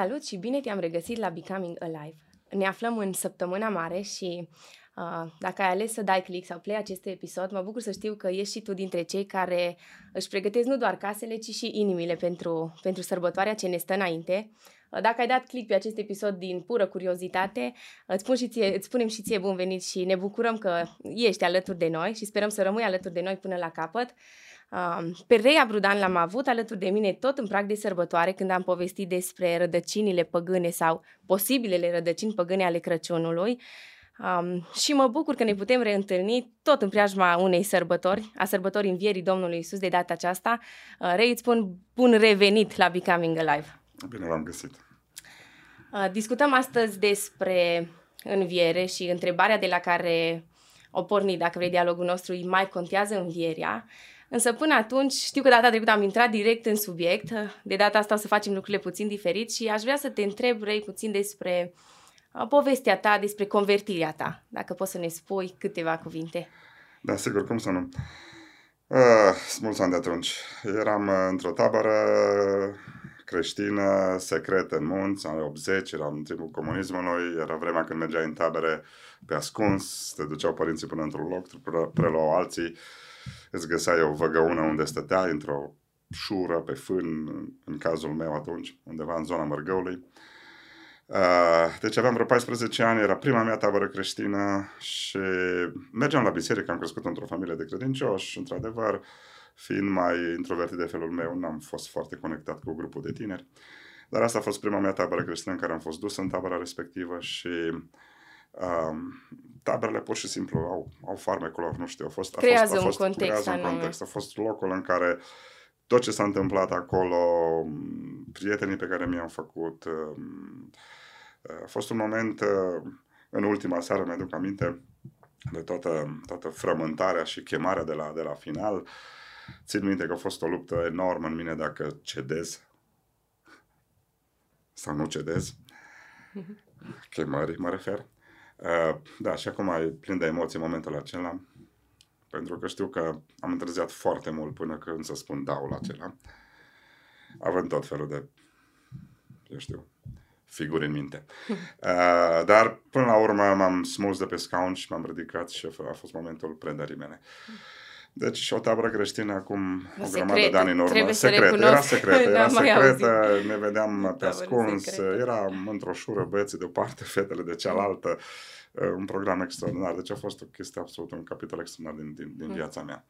Salut și bine te-am regăsit la Becoming Alive. Ne aflăm în săptămâna mare și uh, dacă ai ales să dai click sau play acest episod, mă bucur să știu că ești și tu dintre cei care își pregătesc nu doar casele, ci și inimile pentru, pentru sărbătoarea ce ne stă înainte. Uh, dacă ai dat click pe acest episod din pură curiozitate, îți, spun și ție, îți spunem și ție bun venit și ne bucurăm că ești alături de noi și sperăm să rămâi alături de noi până la capăt. Pe Rea Brudan l-am avut alături de mine tot în prag de sărbătoare când am povestit despre rădăcinile păgâne sau posibilele rădăcini păgâne ale Crăciunului. Um, și mă bucur că ne putem reîntâlni tot în preajma unei sărbători, a sărbătorii învierii Domnului Isus de data aceasta. Uh, Rei, îți spun bun revenit la Becoming Alive. Bine v-am găsit. Uh, discutăm astăzi despre înviere și întrebarea de la care o porni, dacă vrei, dialogul nostru, mai contează învierea. Însă până atunci, știu că data trecută am intrat direct în subiect, de data asta o să facem lucrurile puțin diferit și aș vrea să te întreb, Rei, puțin despre uh, povestea ta, despre convertirea ta, dacă poți să ne spui câteva cuvinte. Da, sigur, cum să nu. Uh, sunt mulți ani de atunci. Eram uh, într-o tabără creștină, secretă în munți, anii 80, eram în timpul comunismului, era vremea când mergeai în tabere pe ascuns, te duceau părinții până într-un loc, preluau alții, îți găseai o văgăună unde stăteai, într-o șură, pe fân, în cazul meu atunci, undeva în zona Mărgăului. Uh, deci aveam vreo 14 ani, era prima mea tabără creștină și mergeam la biserică, am crescut într-o familie de credincioși, într-adevăr, fiind mai introvertit de felul meu, n-am fost foarte conectat cu grupul de tineri. Dar asta a fost prima mea tabără creștină în care am fost dus în tabăra respectivă și um, taberele pur și simplu au, au farmecul lor, nu știu, a fost, a creează fost, a fost, un context creează un context. A fost locul în care tot ce s-a întâmplat acolo, prietenii pe care mi-am făcut, um, a fost un moment, uh, în ultima seară, mi-aduc aminte, de toată, toată frământarea și chemarea de la, de la final. Țin minte că a fost o luptă enormă în mine dacă cedez sau nu cedez. Chemării, mă refer. Uh, da, și acum e plin de emoții în momentul acela, pentru că știu că am întârziat foarte mult până când să spun daul acela, având tot felul de, eu știu, figuri în minte. Uh, dar până la urmă m-am smuls de pe scaun și m-am ridicat și a fost momentul predării mele. Deci și o tabără creștină acum o grămadă de ani în urmă. Secret, era secret, era secretă, ne vedeam pe ascuns, eram într-o șură băieții de o parte, fetele de cealaltă, uh, un program extraordinar. Deci a fost o chestie absolut, un capitol extraordinar din, din, din mm. viața mea.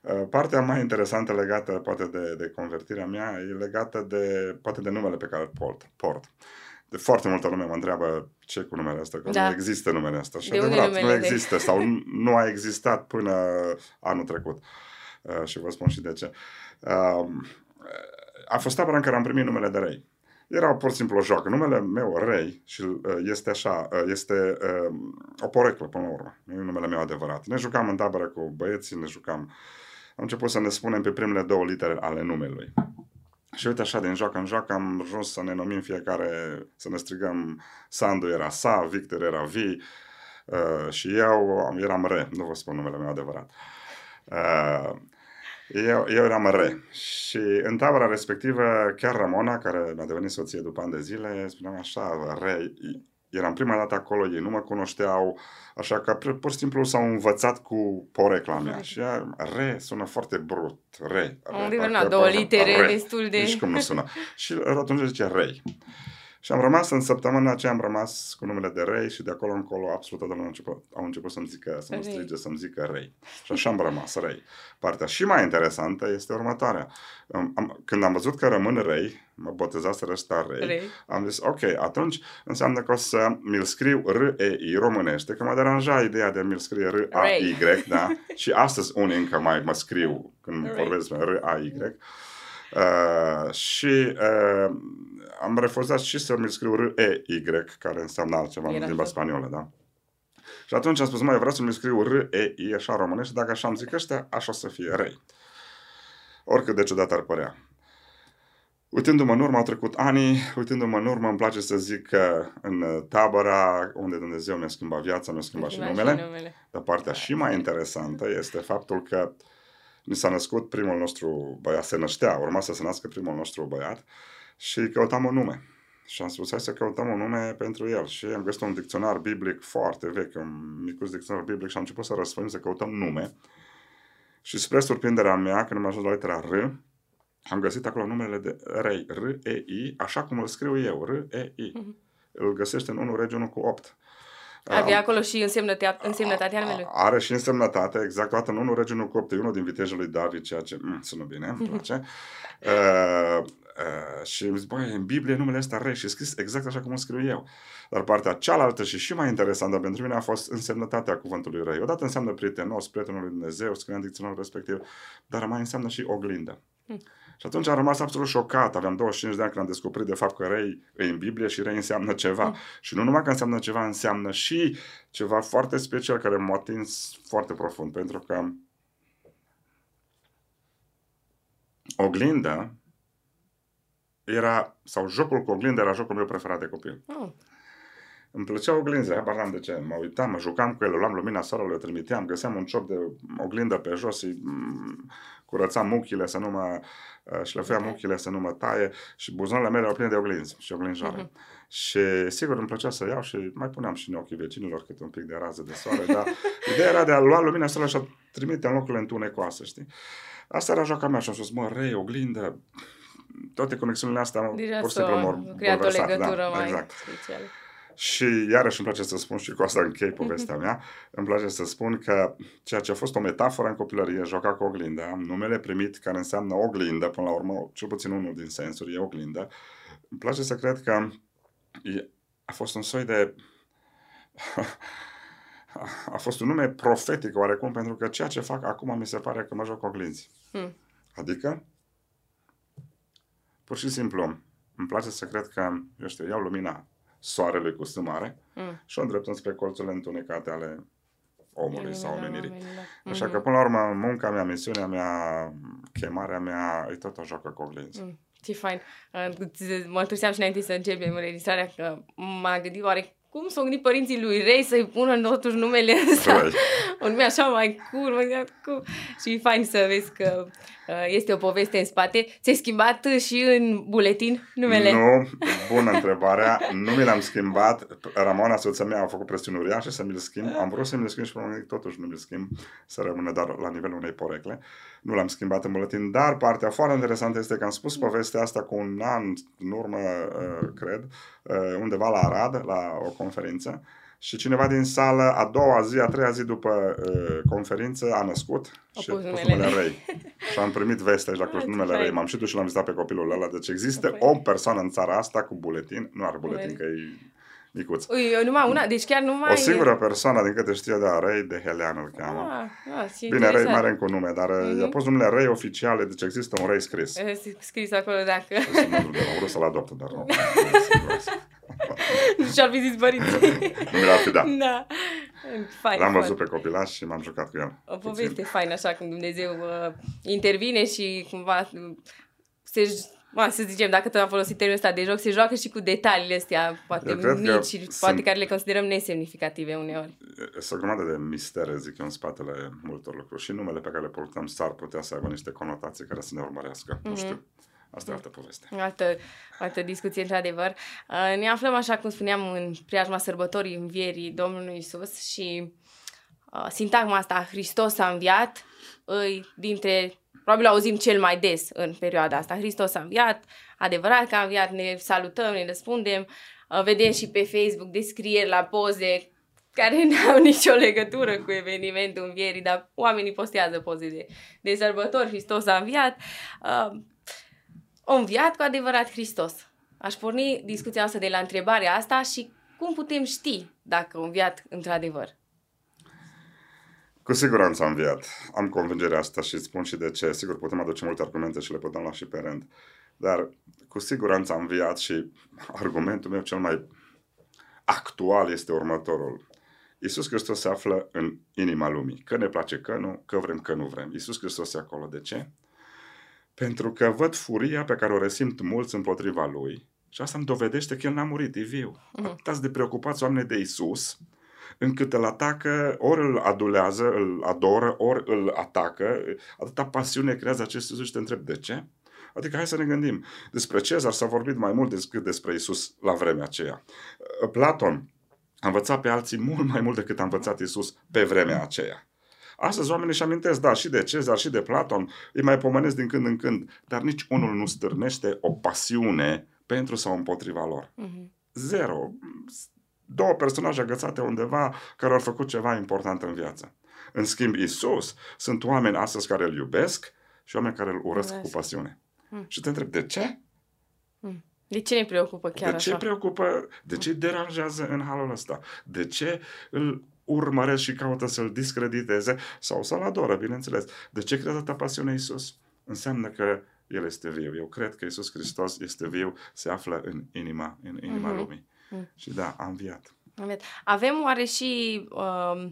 Uh, partea mai interesantă legată poate de, de convertirea mea e legată de, poate de numele pe care îl port. port de foarte multă lume mă întreabă ce cu numele ăsta, că da. nu există numele ăsta. Și de adevărat, nu există de... sau nu a existat până anul trecut. Uh, și vă spun și de ce. Uh, a fost tabăra în care am primit numele de rei. Era pur și simplu o joacă. Numele meu, Rei, și uh, este așa, uh, este uh, o poreclă până la urmă. Nu e numele meu adevărat. Ne jucam în tabără cu băieții, ne jucam... Am început să ne spunem pe primele două litere ale numelui. Și uite așa, din joacă în joacă am ajuns să ne numim fiecare, să ne strigăm Sandu era Sa, Victor era Vi uh, și eu eram Re, nu vă spun numele meu adevărat. Uh, eu, eu eram Re și în tabăra respectivă chiar Ramona, care mi-a devenit soție după ani de zile, spuneam așa, Re, eram prima dată acolo, ei nu mă cunoșteau, așa că pur și simplu s-au învățat cu porecla mea. Și ea, re, sună foarte brut, re. re, re două litere, re. destul de... Nici cum nu sună. și atunci zice rei. Și am rămas în săptămâna aceea, am rămas cu numele de Rei și de acolo încolo absolut toată lumea au început, au început să-mi zică, să mă strige, să-mi zică Rei. Și așa am rămas Rei. Partea și mai interesantă este următoarea. Am, când am văzut că rămân Rei, mă botezase ăsta Rei, Rei, am zis, ok, atunci înseamnă că o să mi-l scriu R-E-I românește, că mă deranja ideea de mi-l scrie R-A-Y, da? și astăzi unii încă mai mă scriu când Ray. vorbesc despre R-A-Y. Uh, și uh, am refuzat și să mi scriu R-E-Y, care înseamnă altceva în limba spaniolă, da? Și atunci am spus, mai vreau să mi scriu R-E-I, așa românește, dacă așa am zic ăștia, așa o să fie rei. Oricât de ciudat ar părea. Uitându-mă în urmă, au trecut ani, uitându-mă în urmă, îmi place să zic că în tabăra unde Dumnezeu mi-a schimbat viața, mi-a schimbat și numele, și numele. Dar partea și mai interesantă este faptul că mi s-a născut primul nostru băiat, se năștea, urma să se nască primul nostru băiat și căutam un nume. Și am spus, hai să căutăm un nume pentru el. Și am găsit un dicționar biblic foarte vechi, un micuț dicționar biblic și am început să răspundem, să căutăm nume. Și spre surprinderea mea, când am ajuns la litera R, am găsit acolo numele de Rei, R-E-I, așa cum îl scriu eu, R-E-I. Mm-hmm. Îl găsește în 1 regi 1 cu 8. Avea acolo și însemnătatea, însemnătatea numelui. Are și însemnătate, exact, toată în 1 regi 1 cu 8, e unul din vitejul lui David, ceea ce mm, sună bine, îmi place. uh, Uh, și îmi zic, băi, în Biblie numele ăsta rei și scris exact așa cum îl scriu eu. Dar partea cealaltă și și mai interesantă pentru mine a fost însemnătatea cuvântului rei. Odată înseamnă prietenos, prietenul lui Dumnezeu, scrie în dicționarul respectiv, dar mai înseamnă și oglindă. Hmm. Și atunci am rămas absolut șocat. Aveam 25 de ani când am descoperit de fapt că rei e în Biblie și rei înseamnă ceva. Mm. Și nu numai că înseamnă ceva, înseamnă și ceva foarte special care m-a atins foarte profund. Pentru că oglindă era, sau jocul cu oglindă era jocul meu preferat de copil. Oh. Îmi plăcea oglinze, habar n-am de ce. Mă uitam, mă jucam cu el, luam lumina soarelui, o trimiteam, găseam un ciop de oglindă pe jos, îi mm, curățam muchile să nu mă, uh, șlefuiam muchile să nu mă taie și buzunele mele erau pline de oglinzi și oglinjoare. Uh-huh. Și sigur îmi plăcea să iau și mai puneam și în ochii vecinilor câte un pic de rază de soare, dar ideea era de a lua lumina soarelui și a trimite în locurile întunecoase, știi? Asta era joaca mea și am spus, mă, rei, oglindă, toate conexiunile astea Deja pur și simplu mor creat o legătură da, mai exact. specială. Și iarăși îmi place să spun și cu asta închei povestea mea, îmi place să spun că ceea ce a fost o metaforă în copilărie, joca cu oglinda, numele primit care înseamnă oglindă, până la urmă, cel puțin unul din sensuri, e oglindă, îmi place să cred că a fost un soi de... a fost un nume profetic oarecum, pentru că ceea ce fac acum mi se pare că mă joc oglinzi. Hmm. Adică, Pur și simplu, îmi place să cred că, eu știu, iau lumina soarelui cu sâmare mm. și o îndreptăm spre colțurile întunecate ale omului sau omenirii. Da. Așa mm-hmm. că, până la urmă, munca mea, misiunea mea, chemarea mea, e tot o joacă cu oglinzi. Mm. Ce fain. Mă întorceam și înainte să începem înregistrarea că m-a gândit oare cum s-au gândit părinții lui Rei să-i pună totuși numele ăsta? Un nume așa mai cool, mă cum? Și e fain să vezi că uh, este o poveste în spate. Ți-ai schimbat și în buletin numele? Nu, bună întrebarea. Nu mi l-am schimbat. Ramona, soția mea, a făcut presiuni uriașe să mi-l schimb. Am vrut să mi-l schimb și până totuși nu mi-l schimb, să rămână doar la nivelul unei porecle. Nu l-am schimbat în buletin, dar partea foarte interesantă este că am spus povestea asta cu un an în urmă, uh, cred, uh, undeva la Arad, la o conferință și cineva din sală, a doua zi, a treia zi după uh, conferință, a născut o și a pus numele Rei. și am primit vestea și la Cluj numele Rei. M-am și dus și l-am vizitat pe copilul ăla. Deci există o persoană în țara asta cu buletin, nu are buletin, că e micuț. Ui, numai una, deci chiar numai... O singură persoană din câte știe de Rei de Helean îl cheamă. Ah, ah, Bine, Rei mare cu nume, dar mm-hmm. i-a pus numele Rei oficiale, deci există un Rei scris. Scris acolo dacă... Am vrut să-l adoptă, dar nu. nu și-ar fi zis părinții. nu mi-l-ar fi dat. Da. Fain, L-am văzut pe copilaș și m-am jucat cu el. O poveste faină așa când Dumnezeu uh, intervine și cumva se Ma, să zicem, dacă tot am folosit termenul ăsta de joc, se joacă și cu detaliile astea, poate mici și poate care le considerăm nesemnificative uneori. Este o grămadă de mistere, zic eu, în spatele multor lucruri și numele pe care le purtăm s-ar putea să aibă niște conotații care să ne urmărească. Mm-hmm. Nu mhm. știu. Asta e altă poveste. Altă, altă discuție, într-adevăr. Uh, ne aflăm, așa cum spuneam, în preajma sărbătorii învierii Domnului Isus și uh, sintagma asta, Hristos a înviat, îi dintre probabil auzim cel mai des în perioada asta. Hristos a înviat, adevărat că a înviat, ne salutăm, ne răspundem, uh, vedem și pe Facebook descrieri la poze care nu au nicio legătură cu evenimentul învierii, dar oamenii postează poze de, de sărbători, Hristos a înviat. Uh, a înviat cu adevărat Hristos. Aș porni discuția asta de la întrebarea asta și cum putem ști dacă a înviat într-adevăr? Cu siguranță am înviat. Am convingerea asta și spun și de ce. Sigur, putem aduce multe argumente și le putem lua și pe rând. Dar cu siguranță am înviat și argumentul meu cel mai actual este următorul. Iisus Hristos se află în inima lumii. Că ne place, că nu, că vrem, că nu vrem. Iisus Hristos e acolo. De ce? Pentru că văd furia pe care o resimt mulți împotriva Lui și asta îmi dovedește că El n-a murit, e viu. Mm. Atât de preocupați oameni de Iisus, încât îl atacă, ori îl adulează, îl adoră, ori îl atacă. Atâta pasiune creează acest Iisus și te întreb de ce? Adică hai să ne gândim. Despre Cezar s-a vorbit mai mult decât despre Isus la vremea aceea. Platon a învățat pe alții mult mai mult decât a învățat Isus pe vremea aceea. Astăzi oamenii își amintesc, da, și de Cezar, și de Platon, îi mai pomenesc din când în când, dar nici unul nu stârnește o pasiune pentru sau împotriva lor. Uh-huh. Zero. Două personaje agățate undeva care au făcut ceva important în viață. În schimb, Isus sunt oameni astăzi care îl iubesc și oameni care îl urăsc Urăsc. cu pasiune. Hmm. Și te întreb, de ce? Hmm. De ce ne preocupă chiar De ce așa? preocupă? De ce îi deranjează în halul ăsta? De ce îl urmăresc și caută să-l discrediteze sau să-l adoră, bineînțeles. De ce crezi atâta pasiune Isus? Înseamnă că El este viu. Eu cred că Isus Hristos este viu, se află în inima, în inima uh-huh. lumii. Uh-huh. Și da, a înviat. Avem oare și... Uh,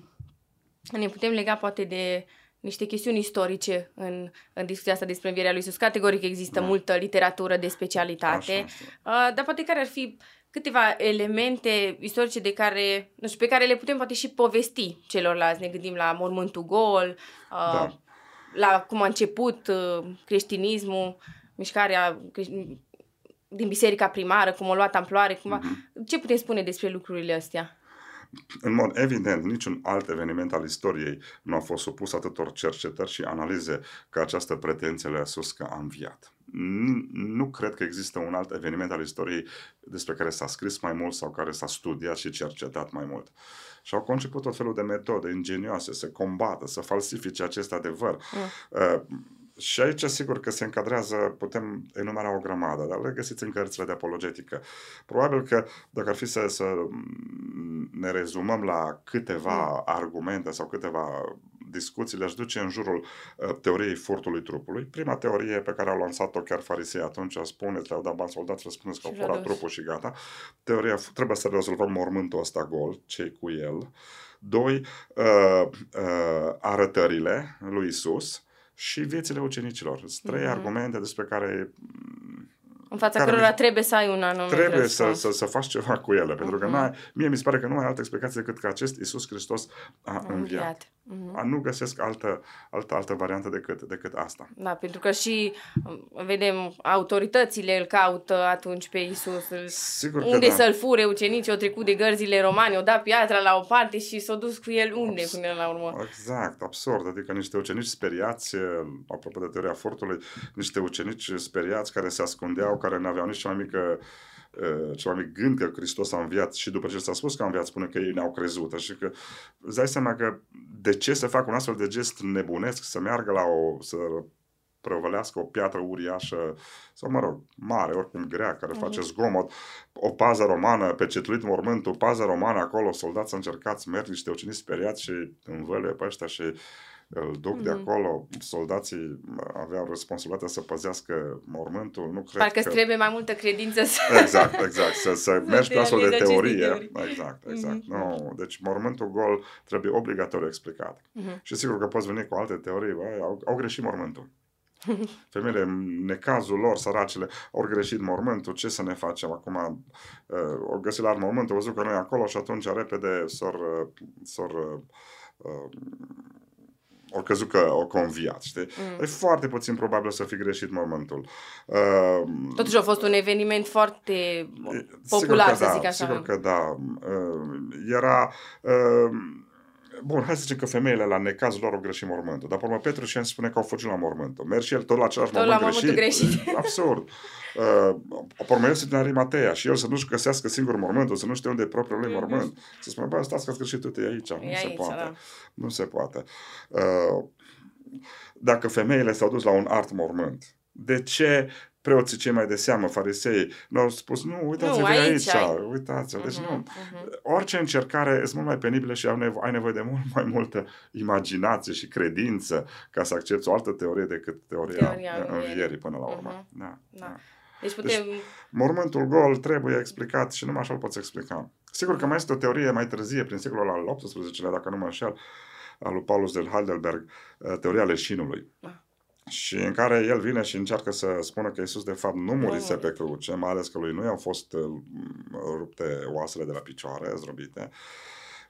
ne putem lega poate de niște chestiuni istorice în, în discuția asta despre învierea lui Isus. Categoric există da. multă literatură de specialitate, Așa, uh, dar poate care ar fi câteva elemente istorice de care, nu știu, pe care le putem poate și povesti celorlalți. Ne gândim la mormântul gol, uh, da. la cum a început uh, creștinismul, mișcarea din biserica primară, cum a luat amploare, cumva. Mm-hmm. Ce putem spune despre lucrurile astea? În mod evident, niciun alt eveniment al istoriei nu a fost supus atâtor cercetări și analize ca această pretenție le-a sus că a înviat. Nu cred că există un alt eveniment al istoriei despre care s-a scris mai mult sau care s-a studiat și cercetat mai mult. Și au conceput tot felul de metode ingenioase să combată, să falsifice acest adevăr. Mm. Uh, și aici, sigur că se încadrează, putem enumera o grămadă, dar le găsiți în cărțile de apologetică. Probabil că, dacă ar fi să, să ne rezumăm la câteva mm. argumente sau câteva discuții, le-aș duce în jurul uh, teoriei furtului trupului. Prima teorie pe care au lansat-o chiar farisei atunci, spuneți, le-au dat bani soldați, răspundeți că au furat trupul și gata. Teoria, trebuie să rezolvăm mormântul ăsta gol, ce cu el. Doi, uh, uh, arătările lui Isus și viețile ucenicilor. Sunt trei mm-hmm. argumente despre care în fața cărora trebuie să ai un anumit Trebuie să, să, să faci ceva cu ele, uh-huh. pentru că n-ai, mie mi se pare că nu ai altă explicație decât că acest Isus Hristos a înviat. înviat. Uh-huh. Nu găsesc altă, altă, altă variantă decât, decât asta. Da, pentru că și vedem autoritățile îl caută atunci pe Isus. Sigur că unde da. să-l fure ucenicii, au trecut de gărzile romane, o dat piatra la o parte și s-au dus cu el unde Abs- până la urmă. Exact, absurd. Adică niște ucenici speriați, apropo de teoria fortului, niște ucenici speriați care se ascundeau, care nu aveau nici cea mai mică uh, cel mai mic gând că Hristos a înviat și după ce s-a spus că a înviat, spune că ei ne-au crezut. Așa că îți dai seama că de ce să fac un astfel de gest nebunesc, să meargă la o, să prăvălească o piatră uriașă, sau mă rog, mare, oricum grea, care mm-hmm. face zgomot, o pază romană, pecetluit mormântul, pază romană acolo, soldați încercați, merg niște ucenici speriați și învăluie pe ăștia și îl duc mm-hmm. de mhm. acolo, soldații aveau responsabilitatea să păzească mormântul, nu cred Parcă că... trebuie mai multă credință să... Exact, exact, să, să mergi pe astfel de teorie. Exact, exact. Mm-hmm. No, deci mormântul gol trebuie obligatoriu explicat. Mm-hmm. Și sigur că poți veni cu alte teorii, bă, au, au greșit mormântul. Femeile, în necazul lor, săracele, au greșit mormântul, ce să ne facem acum? Uh, o găsit la mormântul, au văzut că noi acolo și atunci repede s-or, s-or uh, o căzut că o conviat, știi? Mm. E foarte puțin probabil să fi greșit momentul. Uh, Totuși a fost un eveniment foarte popular, să da, zic așa. Sigur că da. Uh, era... Uh, Bun, hai să zicem că femeile la necazul lor au greșit mormântul. Dar, pe urmă, Petru și spune că au fugit la mormântul. Merg și el tot la același tot mormânt la greșit. greșit. Absurd. Uh, pe urmă, el se din Arimatea și el să nu-și găsească singur mormântul, să nu știe unde e propriul lui mormânt. Să spună, bă, stați că ați greșit, uite, e aici. E nu aici, se poate. Da. Nu se poate. Uh, dacă femeile s-au dus la un art mormânt, de ce preoții cei mai de seamă, farisei, nu au spus, nu, uitați-vă nu, aici, aici uitați-vă. Deci uh-huh, nu. Uh-huh. Orice încercare este mult mai penibilă și ai nevo- ai nevoie de mult mai multă imaginație și credință ca să accepti o altă teorie decât teoria, teoria învierii până la urmă. Uh-huh. Da, da. Da. Deci, putem... deci mormântul gol trebuie explicat și numai așa îl poți explica. Sigur că mai este o teorie mai târzie, prin secolul al XVIII-lea, dacă nu mă înșel, al lui Paulus del Heidelberg, uh, teoria leșinului. Uh și în care el vine și încearcă să spună că Isus de fapt nu murise pe cruce, mai ales că lui nu i-au fost uh, rupte oasele de la picioare, zdrobite,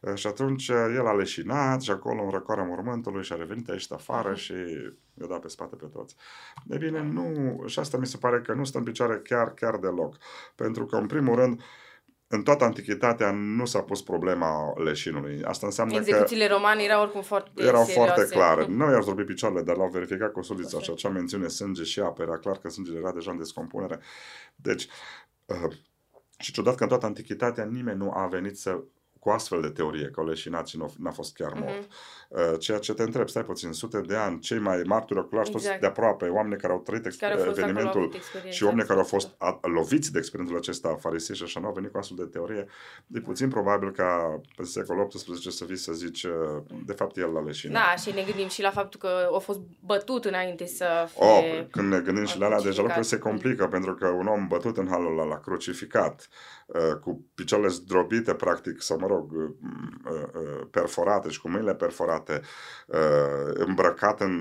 Uh, și atunci uh, el a leșinat și acolo în răcoarea mormântului și a revenit aici afară Mhm. și i-a dat pe spate pe toți. E bine, nu, și asta mi se pare că nu stă în picioare chiar, chiar deloc. Pentru că, în primul rând, în toată antichitatea nu s-a pus problema leșinului. Asta înseamnă că Execuțiile romane erau oricum foarte erau serioase. foarte clare. Nu i-ar dormi picioarele, dar l-au verificat cu sulița și Perfect. acea mențiune sânge și apă. Era clar că sângele era deja în descompunere. Deci, uh, și ciudat că în toată antichitatea nimeni nu a venit să cu astfel de teorie, că o leșinat și nu n-a fost chiar mort. Mhm. Uh, Ceea ce te întreb, stai puțin, sute de ani, cei mai marturi oculari exact. Exact. de aproape, oameni care au trăit ex- Care au fost acolo, au evenimentul avut experiența și oameni care au exact. fost a- loviți de experiențul acesta farisei și așa nu au venit cu astfel de teorie, e puțin probabil ca pe secolul XVIII să vii să zici, uh, de fapt el l-a leșinat. Da, și ne gândim și la faptul că a fost bătut înainte să fie... Oh, când ne gândim și la alea, deja crucificat. lucrurile se complică, pentru că un om bătut în halul ăla, crucificat, uh, cu picioarele zdrobite, practic, sau mă rog, uh, uh, uh, perforate și cu mâinile perforate, uh, îmbrăcat în,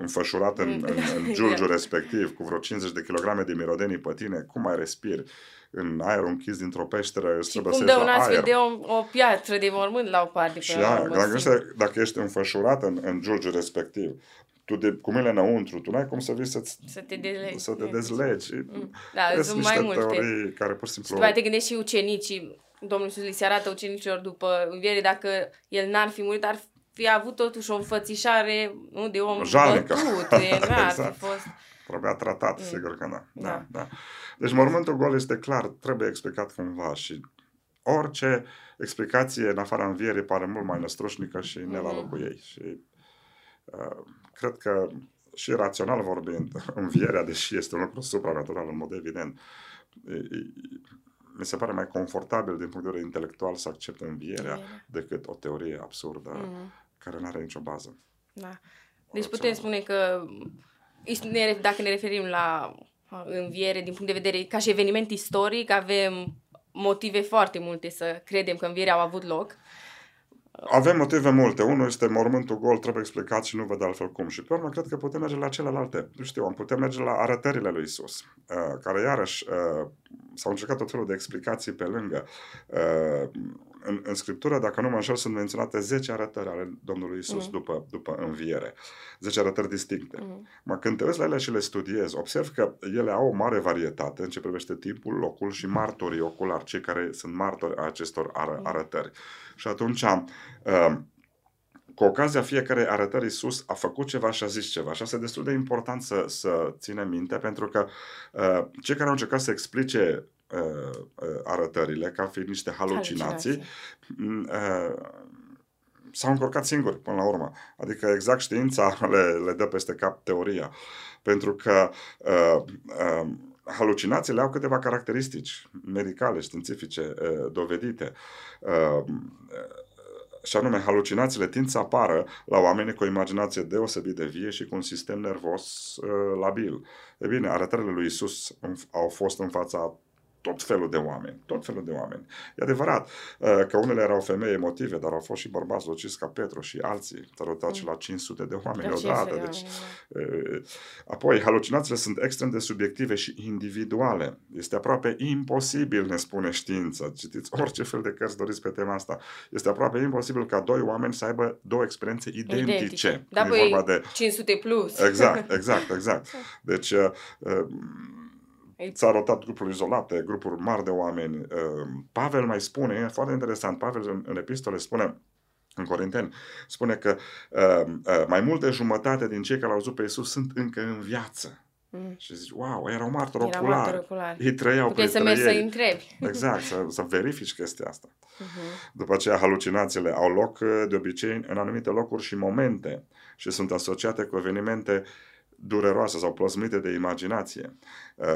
înfășurat în, în, în giulgiul respectiv, cu vreo 50 de kilograme de mirodenii pe tine, cum mai respiri? În aer închis dintr-o peșteră, îți Și trebuie cum să dă ieși un la astfel aer. de o, o piatră de mormânt la o parte Și până la aia, urmă, dacă, singur. ești, dacă ești înfășurat în, în giulgiul respectiv, tu de, cu mâinile înăuntru, tu n-ai cum să vii să-ți, Să te dezlegi. să te dezlegi. Mm. Da, Sunt sunt niște mai multe. teorii care pur și Și simplu... după aceea te gândești și ucenicii. Domnul Iisus li se arată ucenicilor după înviere dacă el n-ar fi murit, ar fi avut totuși o înfățișare nu, de om Jalnică. bătut. De, n-ar Exact. fi fost... Probabil tratat, Mm. sigur că da. da. Da. da. Deci mormântul gol este clar, trebuie explicat cumva și orice explicație în afara învierii pare mult mai năstrușnică și ne la Mhm. locul ei. Și uh, cred că și rațional vorbind, învierea, deși este un lucru supranatural în mod evident, e- e- mi se pare mai confortabil din punct de vedere intelectual să accept învierea decât o teorie absurdă Mm. care nu are nicio bază. Da. Deci putem spune că ne- dacă ne referim la uh, înviere din punct de vedere ca și eveniment istoric, avem motive foarte multe să credem că învierea au avut loc. Avem motive multe. Unul este mormântul gol, trebuie explicat și nu văd altfel cum. Și pe urmă cred că putem merge la celelalte. Nu știu, am putea merge la arătările lui Isus, uh, care iarăși uh, s-au încercat tot felul de explicații pe lângă. Uh, în, în Scriptură, dacă nu mă înșel, sunt menționate 10 arătări ale Domnului Isus Mhm. după, după înviere. 10 arătări distincte. Mm. Mă, când te uiți la ele și le studiezi, observ că ele au o mare varietate în ce privește timpul, locul și martorii oculari, cei care sunt martori a acestor ară, Mm. arătări. Și atunci, uh, cu ocazia fiecare arătări Iisus a făcut ceva și a zis ceva. Și asta e destul de important să, să ținem minte, pentru că uh, cei care au încercat să explice uh, uh, arătările ca fiind niște halucinații, m, uh, s-au încurcat singuri până la urmă. Adică exact știința le, le dă peste cap teoria. Pentru că uh, uh, halucinațiile au câteva caracteristici medicale, științifice, uh, dovedite. Uh, și anume, halucinațiile tind să apară la oameni cu o imaginație deosebit de vie și cu un sistem nervos uh, labil. E bine, arătările lui Isus au fost în fața tot felul de oameni, tot felul de oameni. E adevărat uh, că unele erau femei emotive, dar au fost și bărbați luciți ca Petru și alții. S-au uitat și la 500 de oameni Da, odată. 500 de Deci, oameni, uh, apoi, halucinațiile sunt extrem de subiective și individuale. Este aproape imposibil, ne spune știința. Citiți orice fel de cărți doriți pe tema asta. Este aproape imposibil ca doi oameni să aibă două experiențe identice. Identice. Da, Când e băi, vorba de 500 plus. Exact, exact, exact. Deci, uh, uh, Ei- s-a rotat grupuri izolate, grupuri mari de oameni. Uh, Pavel mai spune, e foarte interesant, Pavel în, în epistole spune, în Corinteni, spune că uh, uh, mai mult de jumătate din cei care l-au văzut pe Iisus sunt încă în viață. Mm. Și zici, wow, erau martori Era oculari. martor ocular. Ei trăiau Puteai să printre mergi să-i ei. întrebi. Exact, să, să verifici chestia asta. Mhm. După aceea, halucinațiile au loc uh, de obicei în anumite locuri și momente și sunt asociate cu evenimente dureroase sau plăsmite de imaginație. Uh,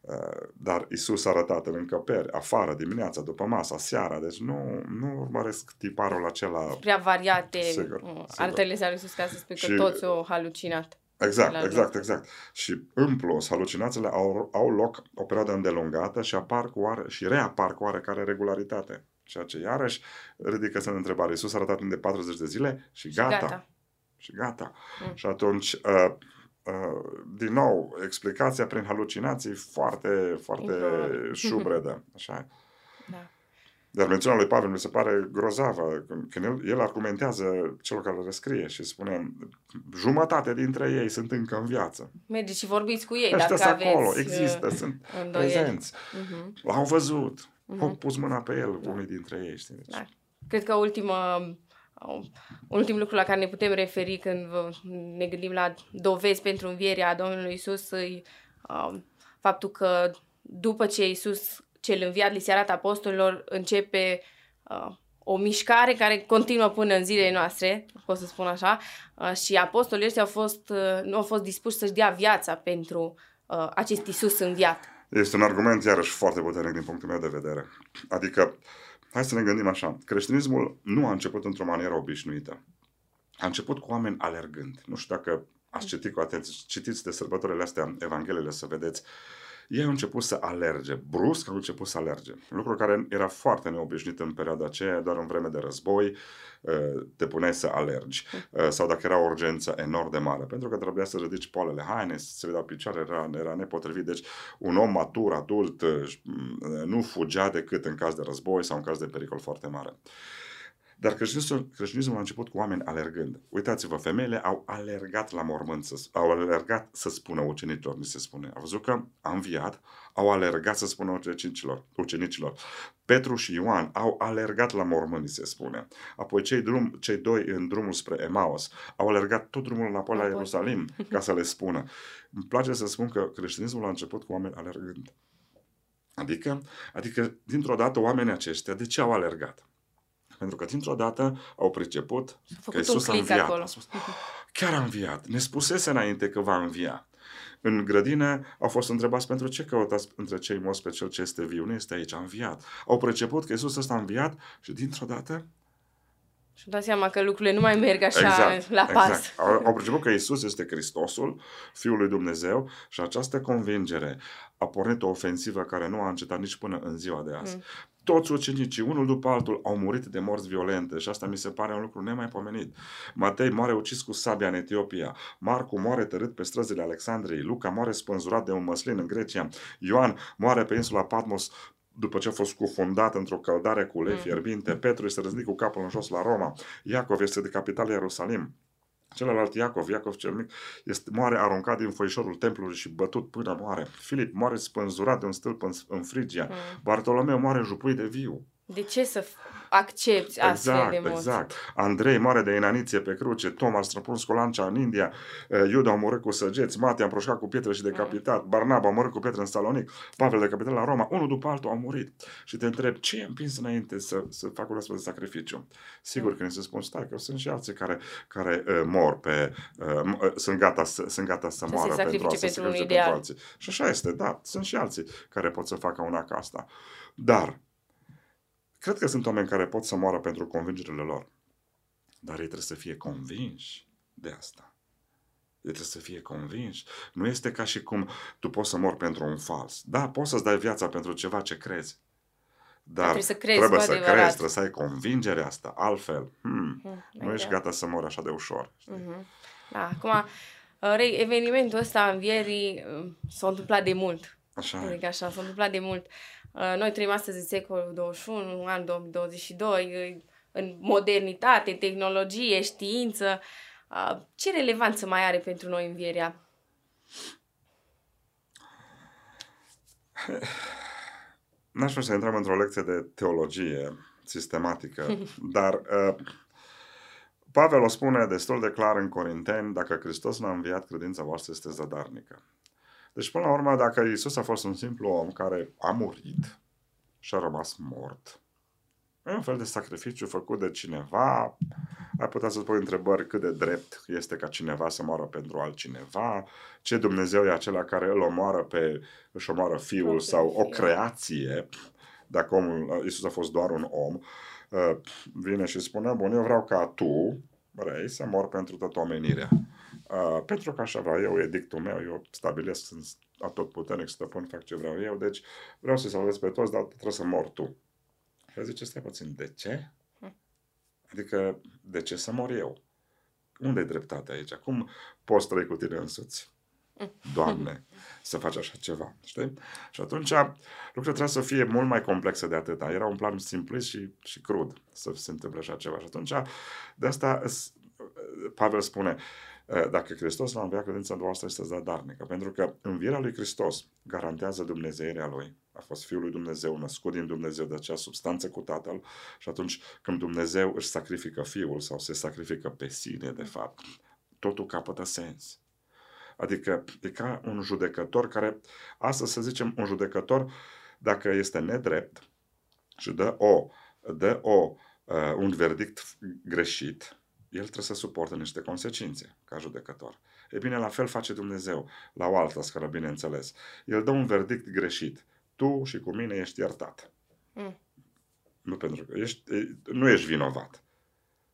uh, dar Isus a arătat în încăperi, afară, dimineața, după masa, seara, deci nu, nu urmăresc tiparul acela. Prea variate Sigur, mm, sigur. arătările lui Iisus ca să spui că Și- toți au halucinat. Exact, La exact, loc. exact. Și în plus, halucinațiile au, au loc o perioadă îndelungată și apar cu oare, și reapar cu oarecare regularitate. Ceea ce iarăși ridică să întrebare. Iisus a arătat timp de 40 de zile și gata. Gata. Și gata. Mm. Și atunci, uh, uh, din nou, explicația prin halucinații foarte, foarte Improbabil. șubredă. Așa e. Da. Dar mențiunea lui Pavel mi se pare grozavă, când el, el argumentează celor care le scrie și spune jumătate dintre ei sunt încă în viață. Mergeți și vorbiți cu ei Ăștia dacă sunt acolo, aveți există, uh, sunt îndoieli. prezenți. Mhm. L-au văzut, Mhm. au pus mâna pe el, unii dintre ei, știi? Deci, Da. Cred că ultima, un ultim lucru la care ne putem referi când vă- ne gândim la dovezi pentru învierea Domnului Isus, e uh, faptul că după ce Isus cel înviat li se arată apostolilor, începe uh, o mișcare care continuă până în zilele noastre, pot să spun așa, uh, și apostolii ăștia au fost, uh, nu au fost dispuși să-și dea viața pentru uh, acest Isus înviat. Este un argument, iarăși, foarte puternic din punctul meu de vedere. Adică, hai să ne gândim așa, creștinismul nu a început într-o manieră obișnuită. A început cu oameni alergând. Nu știu dacă ați citit cu atenție, citiți de sărbătorile astea, Evanghelele, să vedeți. Ei au început să alerge, brusc au început să alerge. Lucru care era foarte neobișnuit în perioada aceea, doar în vreme de război, uh, te puneai să alergi. Uh, Sau dacă era o urgență enorm de mare, pentru că trebuia să ridici poalele haine, să se vedea picioare, era, era nepotrivit. Deci un om matur, adult, uh, nu fugea decât în caz de război sau în caz de pericol foarte mare. Dar creștinismul, creștinismul a început cu oameni alergând. Uitați-vă, femeile au alergat la mormânt, să, au alergat să spună ucenicilor, mi se spune. Au văzut că a înviat, au alergat să spună ucenicilor. ucenicilor. Petru și Ioan au alergat la mormânt, mi se spune. Apoi cei, drum, cei doi în drumul spre Emaus au alergat tot drumul înapoi la Înapoi. Ierusalim ca să le spună. Îmi place să spun că creștinismul a început cu oameni alergând. Adică, adică dintr-o dată, oamenii aceștia, de ce au alergat? Pentru că dintr-o dată au priceput S-a că făcut un Iisus a click înviat. acolo. A spus, chiar a înviat. Ne spusese înainte că va învia. În grădină au fost întrebați pentru ce căutați între cei morți pe cel ce este viu. Nu este aici, a înviat. Au priceput că Iisus ăsta a înviat și dintr-o dată Și dat seama că lucrurile nu mai merg așa la pas. Exact. Au, au priceput că Isus este Hristosul, Fiul lui Dumnezeu și această convingere a pornit o ofensivă care nu a încetat nici până în ziua de azi. Mm. Toți ucenicii, unul după altul, au murit de morți violente și asta mi se pare un lucru nemaipomenit. Matei moare ucis cu sabia în Etiopia, Marcu moare tărât pe străzile Alexandriei, Luca moare spânzurat de un măslin în Grecia, Ioan moare pe insula Patmos după ce a fost cufundat într-o căldare cu ulei Mm. fierbinte, Petru este răznit cu capul în jos la Roma, Iacov este decapitat la Ierusalim. Celălalt Iacov, Iacov cel mic, este, moare aruncat din foișorul templului și bătut până moare. Filip moare spânzurat de un stâlp în, în Frigia. Mm. Bartolomeu moare jupuit de viu. De ce să f- accepti astfel Exact, de morți? exact. Andrei moare de inaniție pe cruce, Thomas străpuns cu lancea în India, eh, Iuda a omorât cu săgeți, Matei a împroșcat cu pietre și decapitat, Barnaba a omorât cu pietre în Salonic, Pavel decapitat la Roma, unul după altul au murit. Și te întreb, ce i-a împins înainte să, să facă un astfel de sacrificiu? Sigur că ne se spun, stai că sunt și alții care, care uh, mor pe, uh, m- uh, sunt gata să, sunt gata să, Să se moară pentru sacrifice asta, să pentru un sacrifice ideal. alții. Și așa este, da, sunt și alții care pot să facă una ca asta. Dar, cred că sunt oameni care pot să moară pentru convingerile lor. Dar ei trebuie să fie convinși de asta. Ei trebuie să fie convinși. Nu este ca și cum tu poți să mori pentru un fals. Da, poți să-ți dai viața pentru ceva ce crezi. Dar trebuie să crezi trebuie cu să adevărat. crezi, trebuie să ai convingerea asta. Altfel, hmm, Mm, nu ești da. gata să mori așa de ușor. știi? Mhm. Da, acum, uh, Rei, evenimentul ăsta învierii uh, s-a întâmplat de mult. Așa Adică e. așa, s-a întâmplat de mult. Uh, Noi trăim astăzi în secolul 21, an 2022, uh, în modernitate, tehnologie, știință. Uh, Ce relevanță mai are pentru noi învierea? N-aș vrea să intrăm într-o lecție de teologie sistematică, dar uh, Pavel o spune destul de clar în Corinteni, dacă Hristos n-a înviat, credința voastră este zadarnică. Deci, până la urmă, dacă Isus a fost un simplu om care a murit și a rămas mort, e un fel de sacrificiu făcut de cineva, ai putea să pui întrebări cât de drept este ca cineva să moară pentru altcineva, ce Dumnezeu e acela care îl omoară pe, își omoară fiul Propriul sau o fiu. creație, dacă omul, Isus a fost doar un om, uh, vine și spune, bun, eu vreau ca tu, vrei, să mor pentru toată omenirea. Uh, pentru că așa vreau eu, e dictul meu, eu stabilesc, sunt atotputernic stăpân, fac ce vreau eu, deci vreau să salvez pe toți, dar trebuie să mor tu. Și el zice, stai puțin, de ce? Adică, de ce să mor eu? Unde e dreptatea aici? Cum poți trăi cu tine însuți? Doamne, să faci așa ceva, știi? Și atunci lucrurile trebuie să fie mult mai complexe de atâta. Era un plan simplist și, și crud să se întâmple așa ceva. Și atunci, de asta Pavel spune, dacă Hristos l-a înviat, credința voastră este zadarnică. Pentru că învierea lui Hristos garantează Dumnezeirea lui. A fost Fiul lui Dumnezeu, născut din Dumnezeu de acea substanță cu Tatăl și atunci când Dumnezeu își sacrifică Fiul sau se sacrifică pe sine, de fapt, totul capătă sens. Adică e ca un judecător care, astăzi să zicem, un judecător, dacă este nedrept și dă o, dă o, uh, un verdict greșit, el trebuie să suporte niște consecințe ca judecător. E bine, la fel face Dumnezeu, la o altă scară, bineînțeles. El dă un verdict greșit. Tu și cu mine ești iertat. Mm. Nu pentru că ești, nu ești vinovat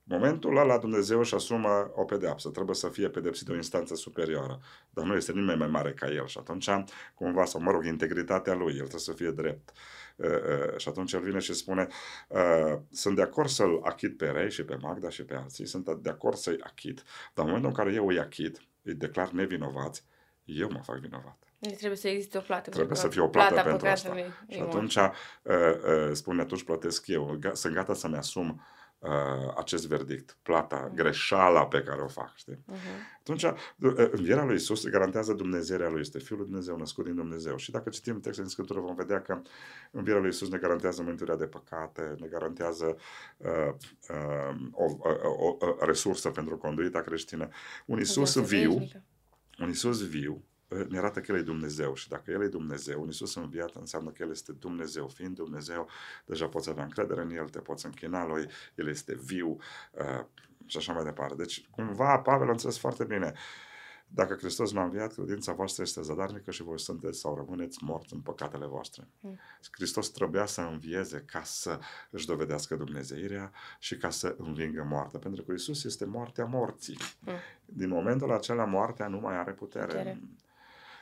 momentul ăla Dumnezeu își asumă o pedeapsă. Trebuie să fie pedepsit de o instanță superioară. Dar nu este nimeni mai mare ca el. Și atunci, cumva, sau mă rog, integritatea lui, el trebuie să fie drept. Uh, uh, și atunci el vine și spune, uh, sunt de acord să-l achit pe Rei și pe Magda și pe alții, sunt de acord să-i achit, dar în momentul în care eu îi achit, îi declar nevinovați, eu mă fac vinovat. Deci trebuie să existe o plată. Trebuie să fie o plată, plată pentru asta. Și atunci uh, uh, spune, atunci plătesc eu. Sunt gata să-mi asum uh, uh, acest verdict, plata, greșeala pe care o fac. Știi? Uh-huh. Atunci, uh, învierea lui Isus garantează Dumnezeirea lui, este Fiul lui Dumnezeu, născut din Dumnezeu. Și dacă citim textul din Scriptură, vom vedea că învierea lui Isus ne garantează mântuirea de păcate, ne garantează uh, uh, o, o, o, o resursă pentru conduita creștină. Un Isus viu, un Isus viu, ne arată că El e Dumnezeu și dacă El e Dumnezeu, un Iisus înviat înseamnă că El este Dumnezeu. Fiind Dumnezeu, deja poți avea încredere în El, te poți închina Lui, El este viu uh, și așa mai departe. Deci, cumva, Pavel a înțeles foarte bine. Dacă Hristos m-a înviat, credința voastră este zadarnică și voi sunteți sau rămâneți morți în păcatele voastre. Mm. Hristos trebuia să învieze ca să își dovedească Dumnezeirea și ca să învingă moartea. Pentru că Isus este moartea morții. Mm. Din momentul acela, moartea nu mai are putere. putere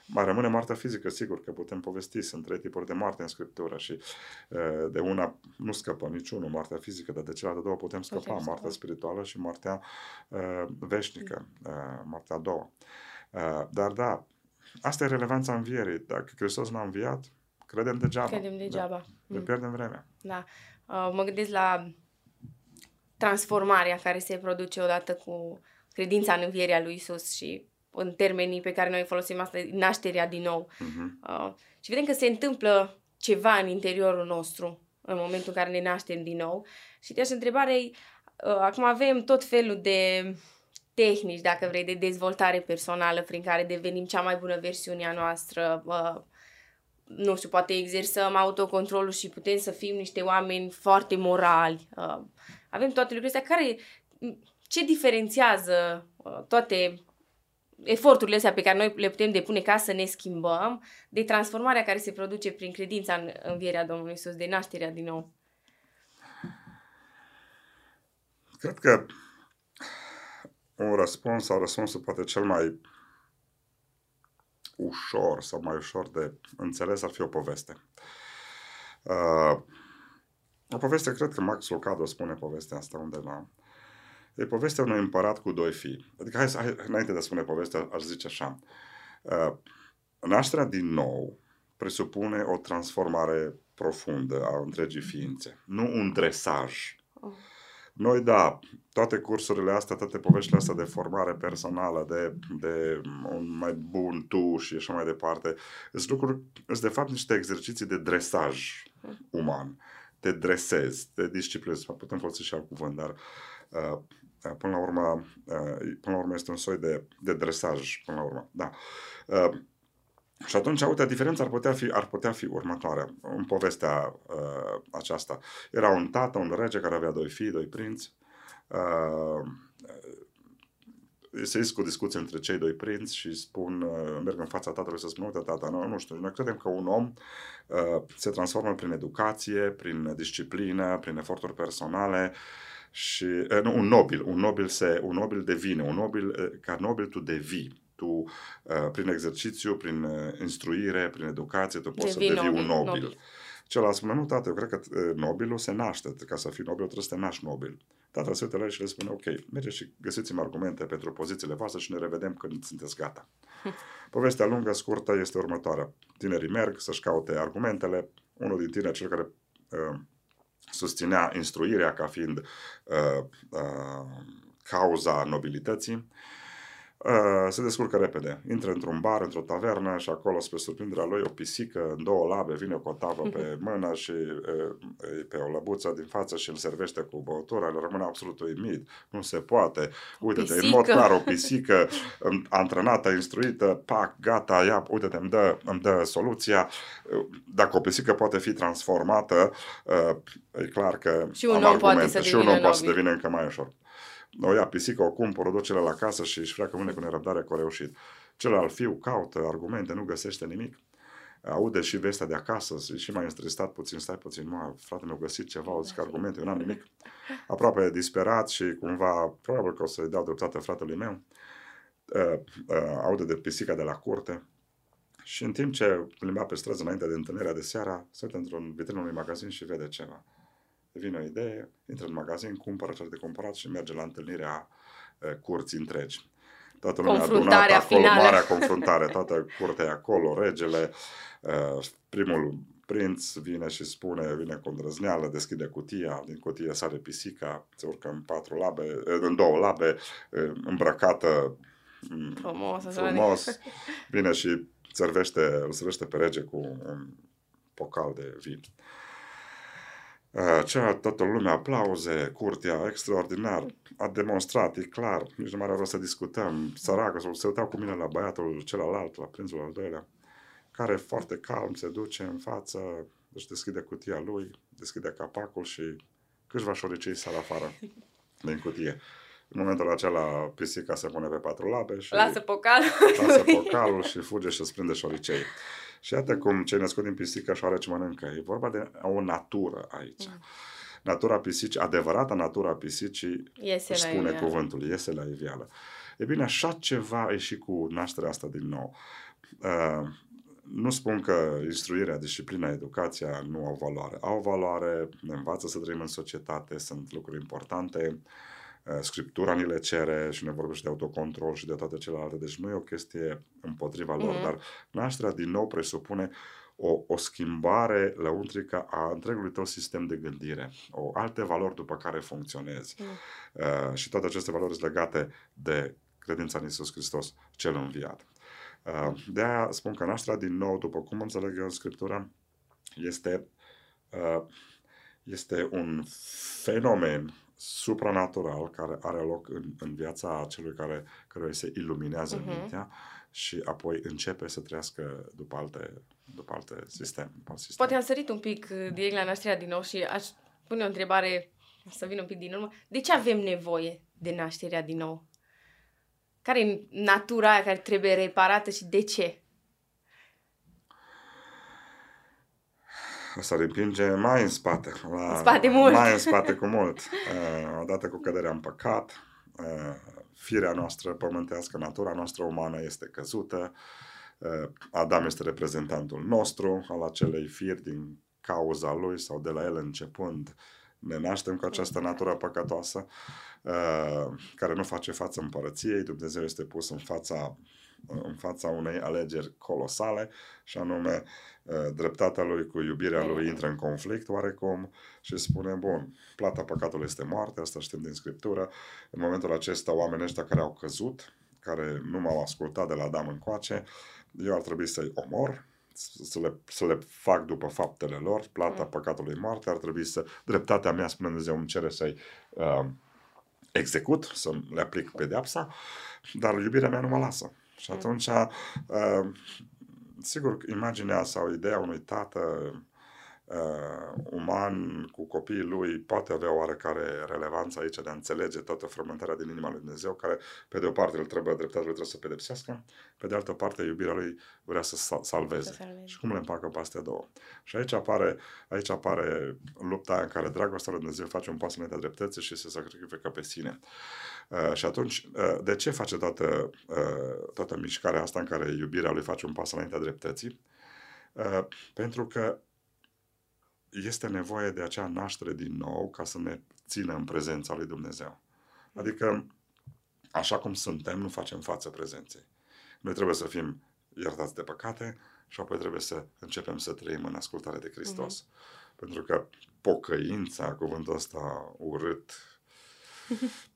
mai rămâne moartea fizică, sigur că putem povesti, sunt trei tipuri de moarte în Scriptură și de una nu scăpăm niciunul, moartea fizică, dar de celelalte două putem scăpa, putem moartea scăpa. spirituală și moartea uh, veșnică, uh, moartea a doua. Uh, dar da, asta e relevanța învierii. Dacă Hristos n-a înviat, credem degeaba. Credem degeaba. Da. Ne mm. pierdem vremea. Da. Uh, mă gândesc la transformarea care se produce odată cu credința în învierea lui Isus și în termenii pe care noi folosim asta, nașterea din nou. Uh-huh. Uh, și vedem că se întâmplă ceva în interiorul nostru în momentul în care ne naștem din nou. Și de așa întrebare, uh, acum avem tot felul de tehnici, dacă vrei, de dezvoltare personală prin care devenim cea mai bună versiune a noastră. Uh, nu știu, poate exersăm autocontrolul și putem să fim niște oameni foarte morali. Uh, avem toate lucrurile astea care ce diferențiază uh, toate eforturile astea pe care noi le putem depune ca să ne schimbăm, de transformarea care se produce prin credința în învierea Domnului Isus, de nașterea din nou? Cred că un răspuns sau răspunsul poate cel mai ușor sau mai ușor de înțeles ar fi o poveste. Uh, o poveste, cred că Max Lucado spune povestea asta undeva. E povestea unui împărat cu doi fii. Adică, hai, hai înainte de a spune povestea, aș zice așa. Uh, nașterea din nou presupune o transformare profundă a întregii ființe, nu un dresaj. Oh. Noi, da, toate cursurile astea, toate poveștile astea de formare personală, de, de un mai bun tu și așa mai departe, sunt lucruri, sunt de fapt niște exerciții de dresaj uman. Te dresezi, te disciplinezi, putem folosi și alt cuvânt, dar uh, da, până la urmă, uh, până la urmă este un soi de, de dresaj, până la urmă. Da. Uh, și atunci, uite, diferența ar putea fi, ar putea fi următoarea. În povestea uh, aceasta, era un tată, un rege care avea doi fii, doi prinți. Uh, se iscă o discuție între cei doi prinți și spun, uh, merg în fața tatălui să spună, uite tata, nu, nu știu, noi credem că un om uh, se transformă prin educație, prin disciplină, prin eforturi personale, uh, și uh, nu, un nobil, un nobil, se, un nobil devine, un nobil, uh, ca nobil tu devii. Tu, uh, prin exercițiu, prin uh, instruire, prin educație, tu poți devii să devii nobil, un nobil. nobil. Celălalt spune, nu, tată, eu cred că uh, nobilul se naște. Ca să fii nobil, trebuie să te naști nobil. Tatăl se uită la el și le spune, ok, mergeți și găsiți-mi argumente pentru pozițiile voastre și ne revedem când sunteți gata. Povestea lungă, scurtă, este următoarea. Tinerii merg să-și caute argumentele. Unul din tineri, cel care uh, susținea instruirea ca fiind uh, uh, cauza nobilității, Uh, se descurcă repede. Intră într-un bar, într-o tavernă și acolo, spre surprinderea lui, o pisică în două labe vine cu o tavă pe mână și uh, pe o lăbuță din față și îl servește cu băutura, el rămâne absolut uimit. Nu se poate. Uite-te, în mod clar, o pisică antrenată, instruită, pac, gata, ia, uite-te, îmi dă, îmi dă soluția. Dacă o pisică poate fi transformată, uh, e clar că și un om poate să și un om poate să devină încă mai ușor o ia pisică, o cumpără, o duce la casă și își freacă mâine cu nerăbdare că a reușit. Celălalt fiu caută argumente, nu găsește nimic. Aude și vestea de acasă și mai înstresat puțin, stai puțin, mă, frate mi-a găsit ceva, o zic argumente, eu n-am nimic. Aproape disperat și cumva, probabil că o să-i dau dreptate fratelui meu, uh, uh, aude de pisica de la curte, și în timp ce plimba pe străzi înainte de întâlnirea de seara, se uită într-un vitrinul unui magazin și vede ceva vine o idee, intră în magazin, cumpără ce de cumpărat și merge la întâlnirea uh, curții întregi. Toată lumea adunată acolo, finală. marea confruntare, toată curtea e acolo, regele, uh, primul prinț vine și spune, vine cu îndrăzneală, deschide cutia, din cutie sare pisica, se urcă în patru labe, în două labe, îmbrăcată mm, frumos, frumos vine și servește, îl servește pe rege cu un pocal de vin. Uh, cea, toată lumea aplauze, curtea, extraordinar, a demonstrat, e clar, nici nu mai are rost să discutăm, săracă, se uitau cu mine la băiatul celălalt, la prințul al doilea, care foarte calm se duce în față, își deschide cutia lui, deschide capacul și câțiva șoricei sar afară din cutie. În momentul acela pisica se pune pe patru labe și lasă pocalul, lasă pocalul și fuge și îți prinde șoricei. Și iată cum cei născut din pisică și are ce mănâncă. E vorba de o natură aici. Mm. Natura pisicii, adevărata natura pisicii, iese spune la cuvântul, iese la iveală. E bine, așa ceva e și cu nașterea asta din nou. Uh, nu spun că instruirea, disciplina, educația nu au valoare. Au valoare, ne învață să trăim în societate, sunt lucruri importante. Uh, Eh, Scriptura ni le cere și ne vorbește de autocontrol și de toate celelalte. Deci nu e o chestie împotriva lor, mm-hmm. dar nașterea din nou presupune o, o schimbare lăuntrică a întregului tău sistem de gândire, o alte valori după care funcționezi. Mm. Uh, și toate aceste valori sunt legate de credința în Isus Hristos, cel înviat. Uh, de aia spun că nașterea din nou, după cum înțeleg eu în Scriptură, este, uh, este un fenomen supranatural care are loc în, în viața celui care, care se iluminează uh-huh. mintea și apoi începe să trăiască după alte, după alte sisteme. sistem. Poate am sărit un pic uh, direct la nașterea din nou și aș pune o întrebare să vin un pic din urmă. De ce avem nevoie de nașterea din nou? Care e natura aia care trebuie reparată și de ce? S-ar împinge mai în spate. La, în spate mult. Mai în spate cu mult. Uh, odată cu căderea în păcat, uh, firea noastră pământească, natura noastră umană este căzută, uh, Adam este reprezentantul nostru al acelei firi din cauza lui sau de la el începând ne naștem cu această natură păcătoasă uh, care nu face față împărăției. Dumnezeu este pus în fața în fața unei alegeri colosale și anume uh, dreptatea lui cu iubirea lui intră în conflict oarecum și spune, bun, plata păcatului este moarte, asta știm din Scriptură. În momentul acesta, oamenii ăștia care au căzut, care nu m-au ascultat de la Adam încoace, eu ar trebui să-i omor, să le, să le fac după faptele lor, plata mm. păcatului moarte, ar trebui să, dreptatea mea, spune Dumnezeu, îmi cere să-i uh, execut, să le aplic pedeapsa, dar iubirea mea nu mă lasă. Și mm. atunci, uh, sigur, imaginea sau ideea unui tată uh, uman cu copiii lui poate avea oarecare relevanță aici de a înțelege toată frământarea din inima lui Dumnezeu, care pe de o parte îl trebuie, dreptatea lui trebuie să pedepsească, pe de altă parte iubirea lui vrea să salveze. Să salveze. Și cum le împacă pe astea două? Și aici apare, aici apare lupta aia în care dragostea lui Dumnezeu face un pas înaintea dreptății și se sacrifică pe sine. Uh, și atunci, uh, de ce face toată, uh, toată mișcarea asta în care iubirea lui face un pas înaintea dreptății? Uh, pentru că este nevoie de acea naștere din nou ca să ne țină în prezența lui Dumnezeu. Adică, așa cum suntem, nu facem față prezenței. Noi trebuie să fim iertați de păcate și apoi trebuie să începem să trăim în ascultare de Hristos. Uh-huh. Pentru că pocăința, cuvântul ăsta urât,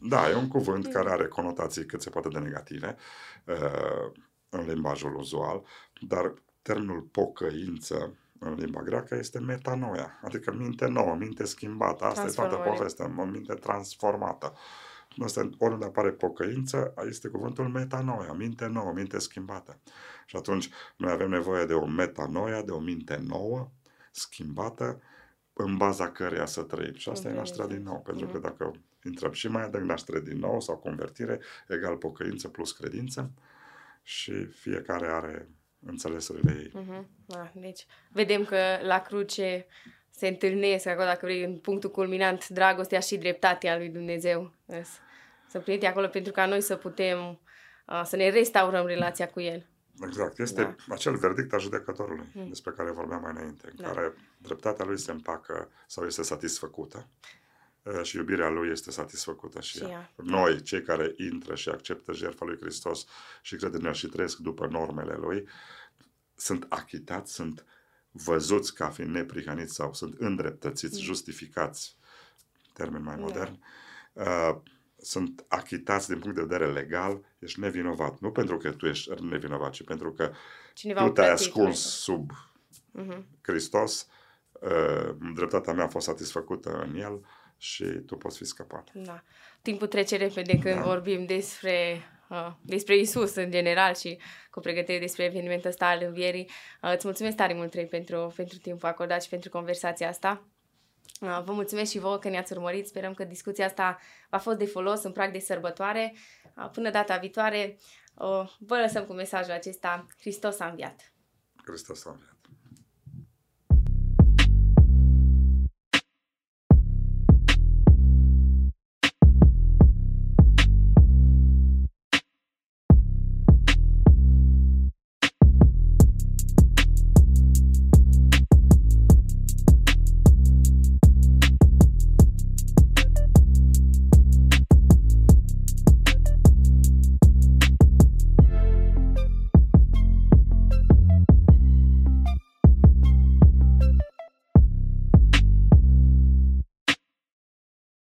da, e un cuvânt care are conotații cât se poate de negative uh, în limbajul uzual, dar termenul pocăință în limba greacă este metanoia, adică minte nouă, minte schimbată. Asta e toată povestea, o minte transformată. Asta, oriunde apare pocăință, este cuvântul metanoia, minte nouă, minte schimbată. Și atunci noi avem nevoie de o metanoia, de o minte nouă, schimbată, în baza căreia să trăim. Și asta e nașterea din nou, pentru că mhm. dacă intrăm și mai adânc naștere din nou sau convertire, egal pocăință plus credință și fiecare are înțelesurile ei. Uh-huh. Ah, deci, vedem că la cruce se întâlnesc, acolo, dacă vrei, în punctul culminant, dragostea și dreptatea lui Dumnezeu. Să plinite acolo pentru ca noi să putem uh, să ne restaurăm relația cu El. Exact. Este da. acel verdict al judecătorului mm. despre care vorbeam mai înainte, în da. care dreptatea lui se împacă sau este satisfăcută și iubirea lui este satisfăcută și, și ea. ea. Noi, cei care intră și acceptă jertfa lui Hristos și cred în el și trăiesc după normele lui, sunt achitați, sunt văzuți ca fiind neprihăniți sau sunt îndreptățiți, mm. justificați, termen mai da. modern, da. uh, sunt achitați din punct de vedere legal, ești nevinovat. Nu pentru că tu ești nevinovat, ci pentru că Cineva tu te-ai ascuns sub uh-huh. Hristos, uh, dreptatea mea a fost satisfăcută în El și tu poți fi scăpat. Da. Timpul trece repede când da. vorbim despre uh, despre Isus în general și cu pregătire despre evenimentul ăsta al învierii. Uh, îți mulțumesc tare mult, Trei, pentru, pentru timpul acordat și pentru conversația asta. Uh, vă mulțumesc și vouă că ne-ați urmărit. Sperăm că discuția asta a fost de folos în prag de sărbătoare. Uh, până data viitoare, uh, vă lăsăm cu mesajul acesta. Hristos a înviat! Hristos a înviat!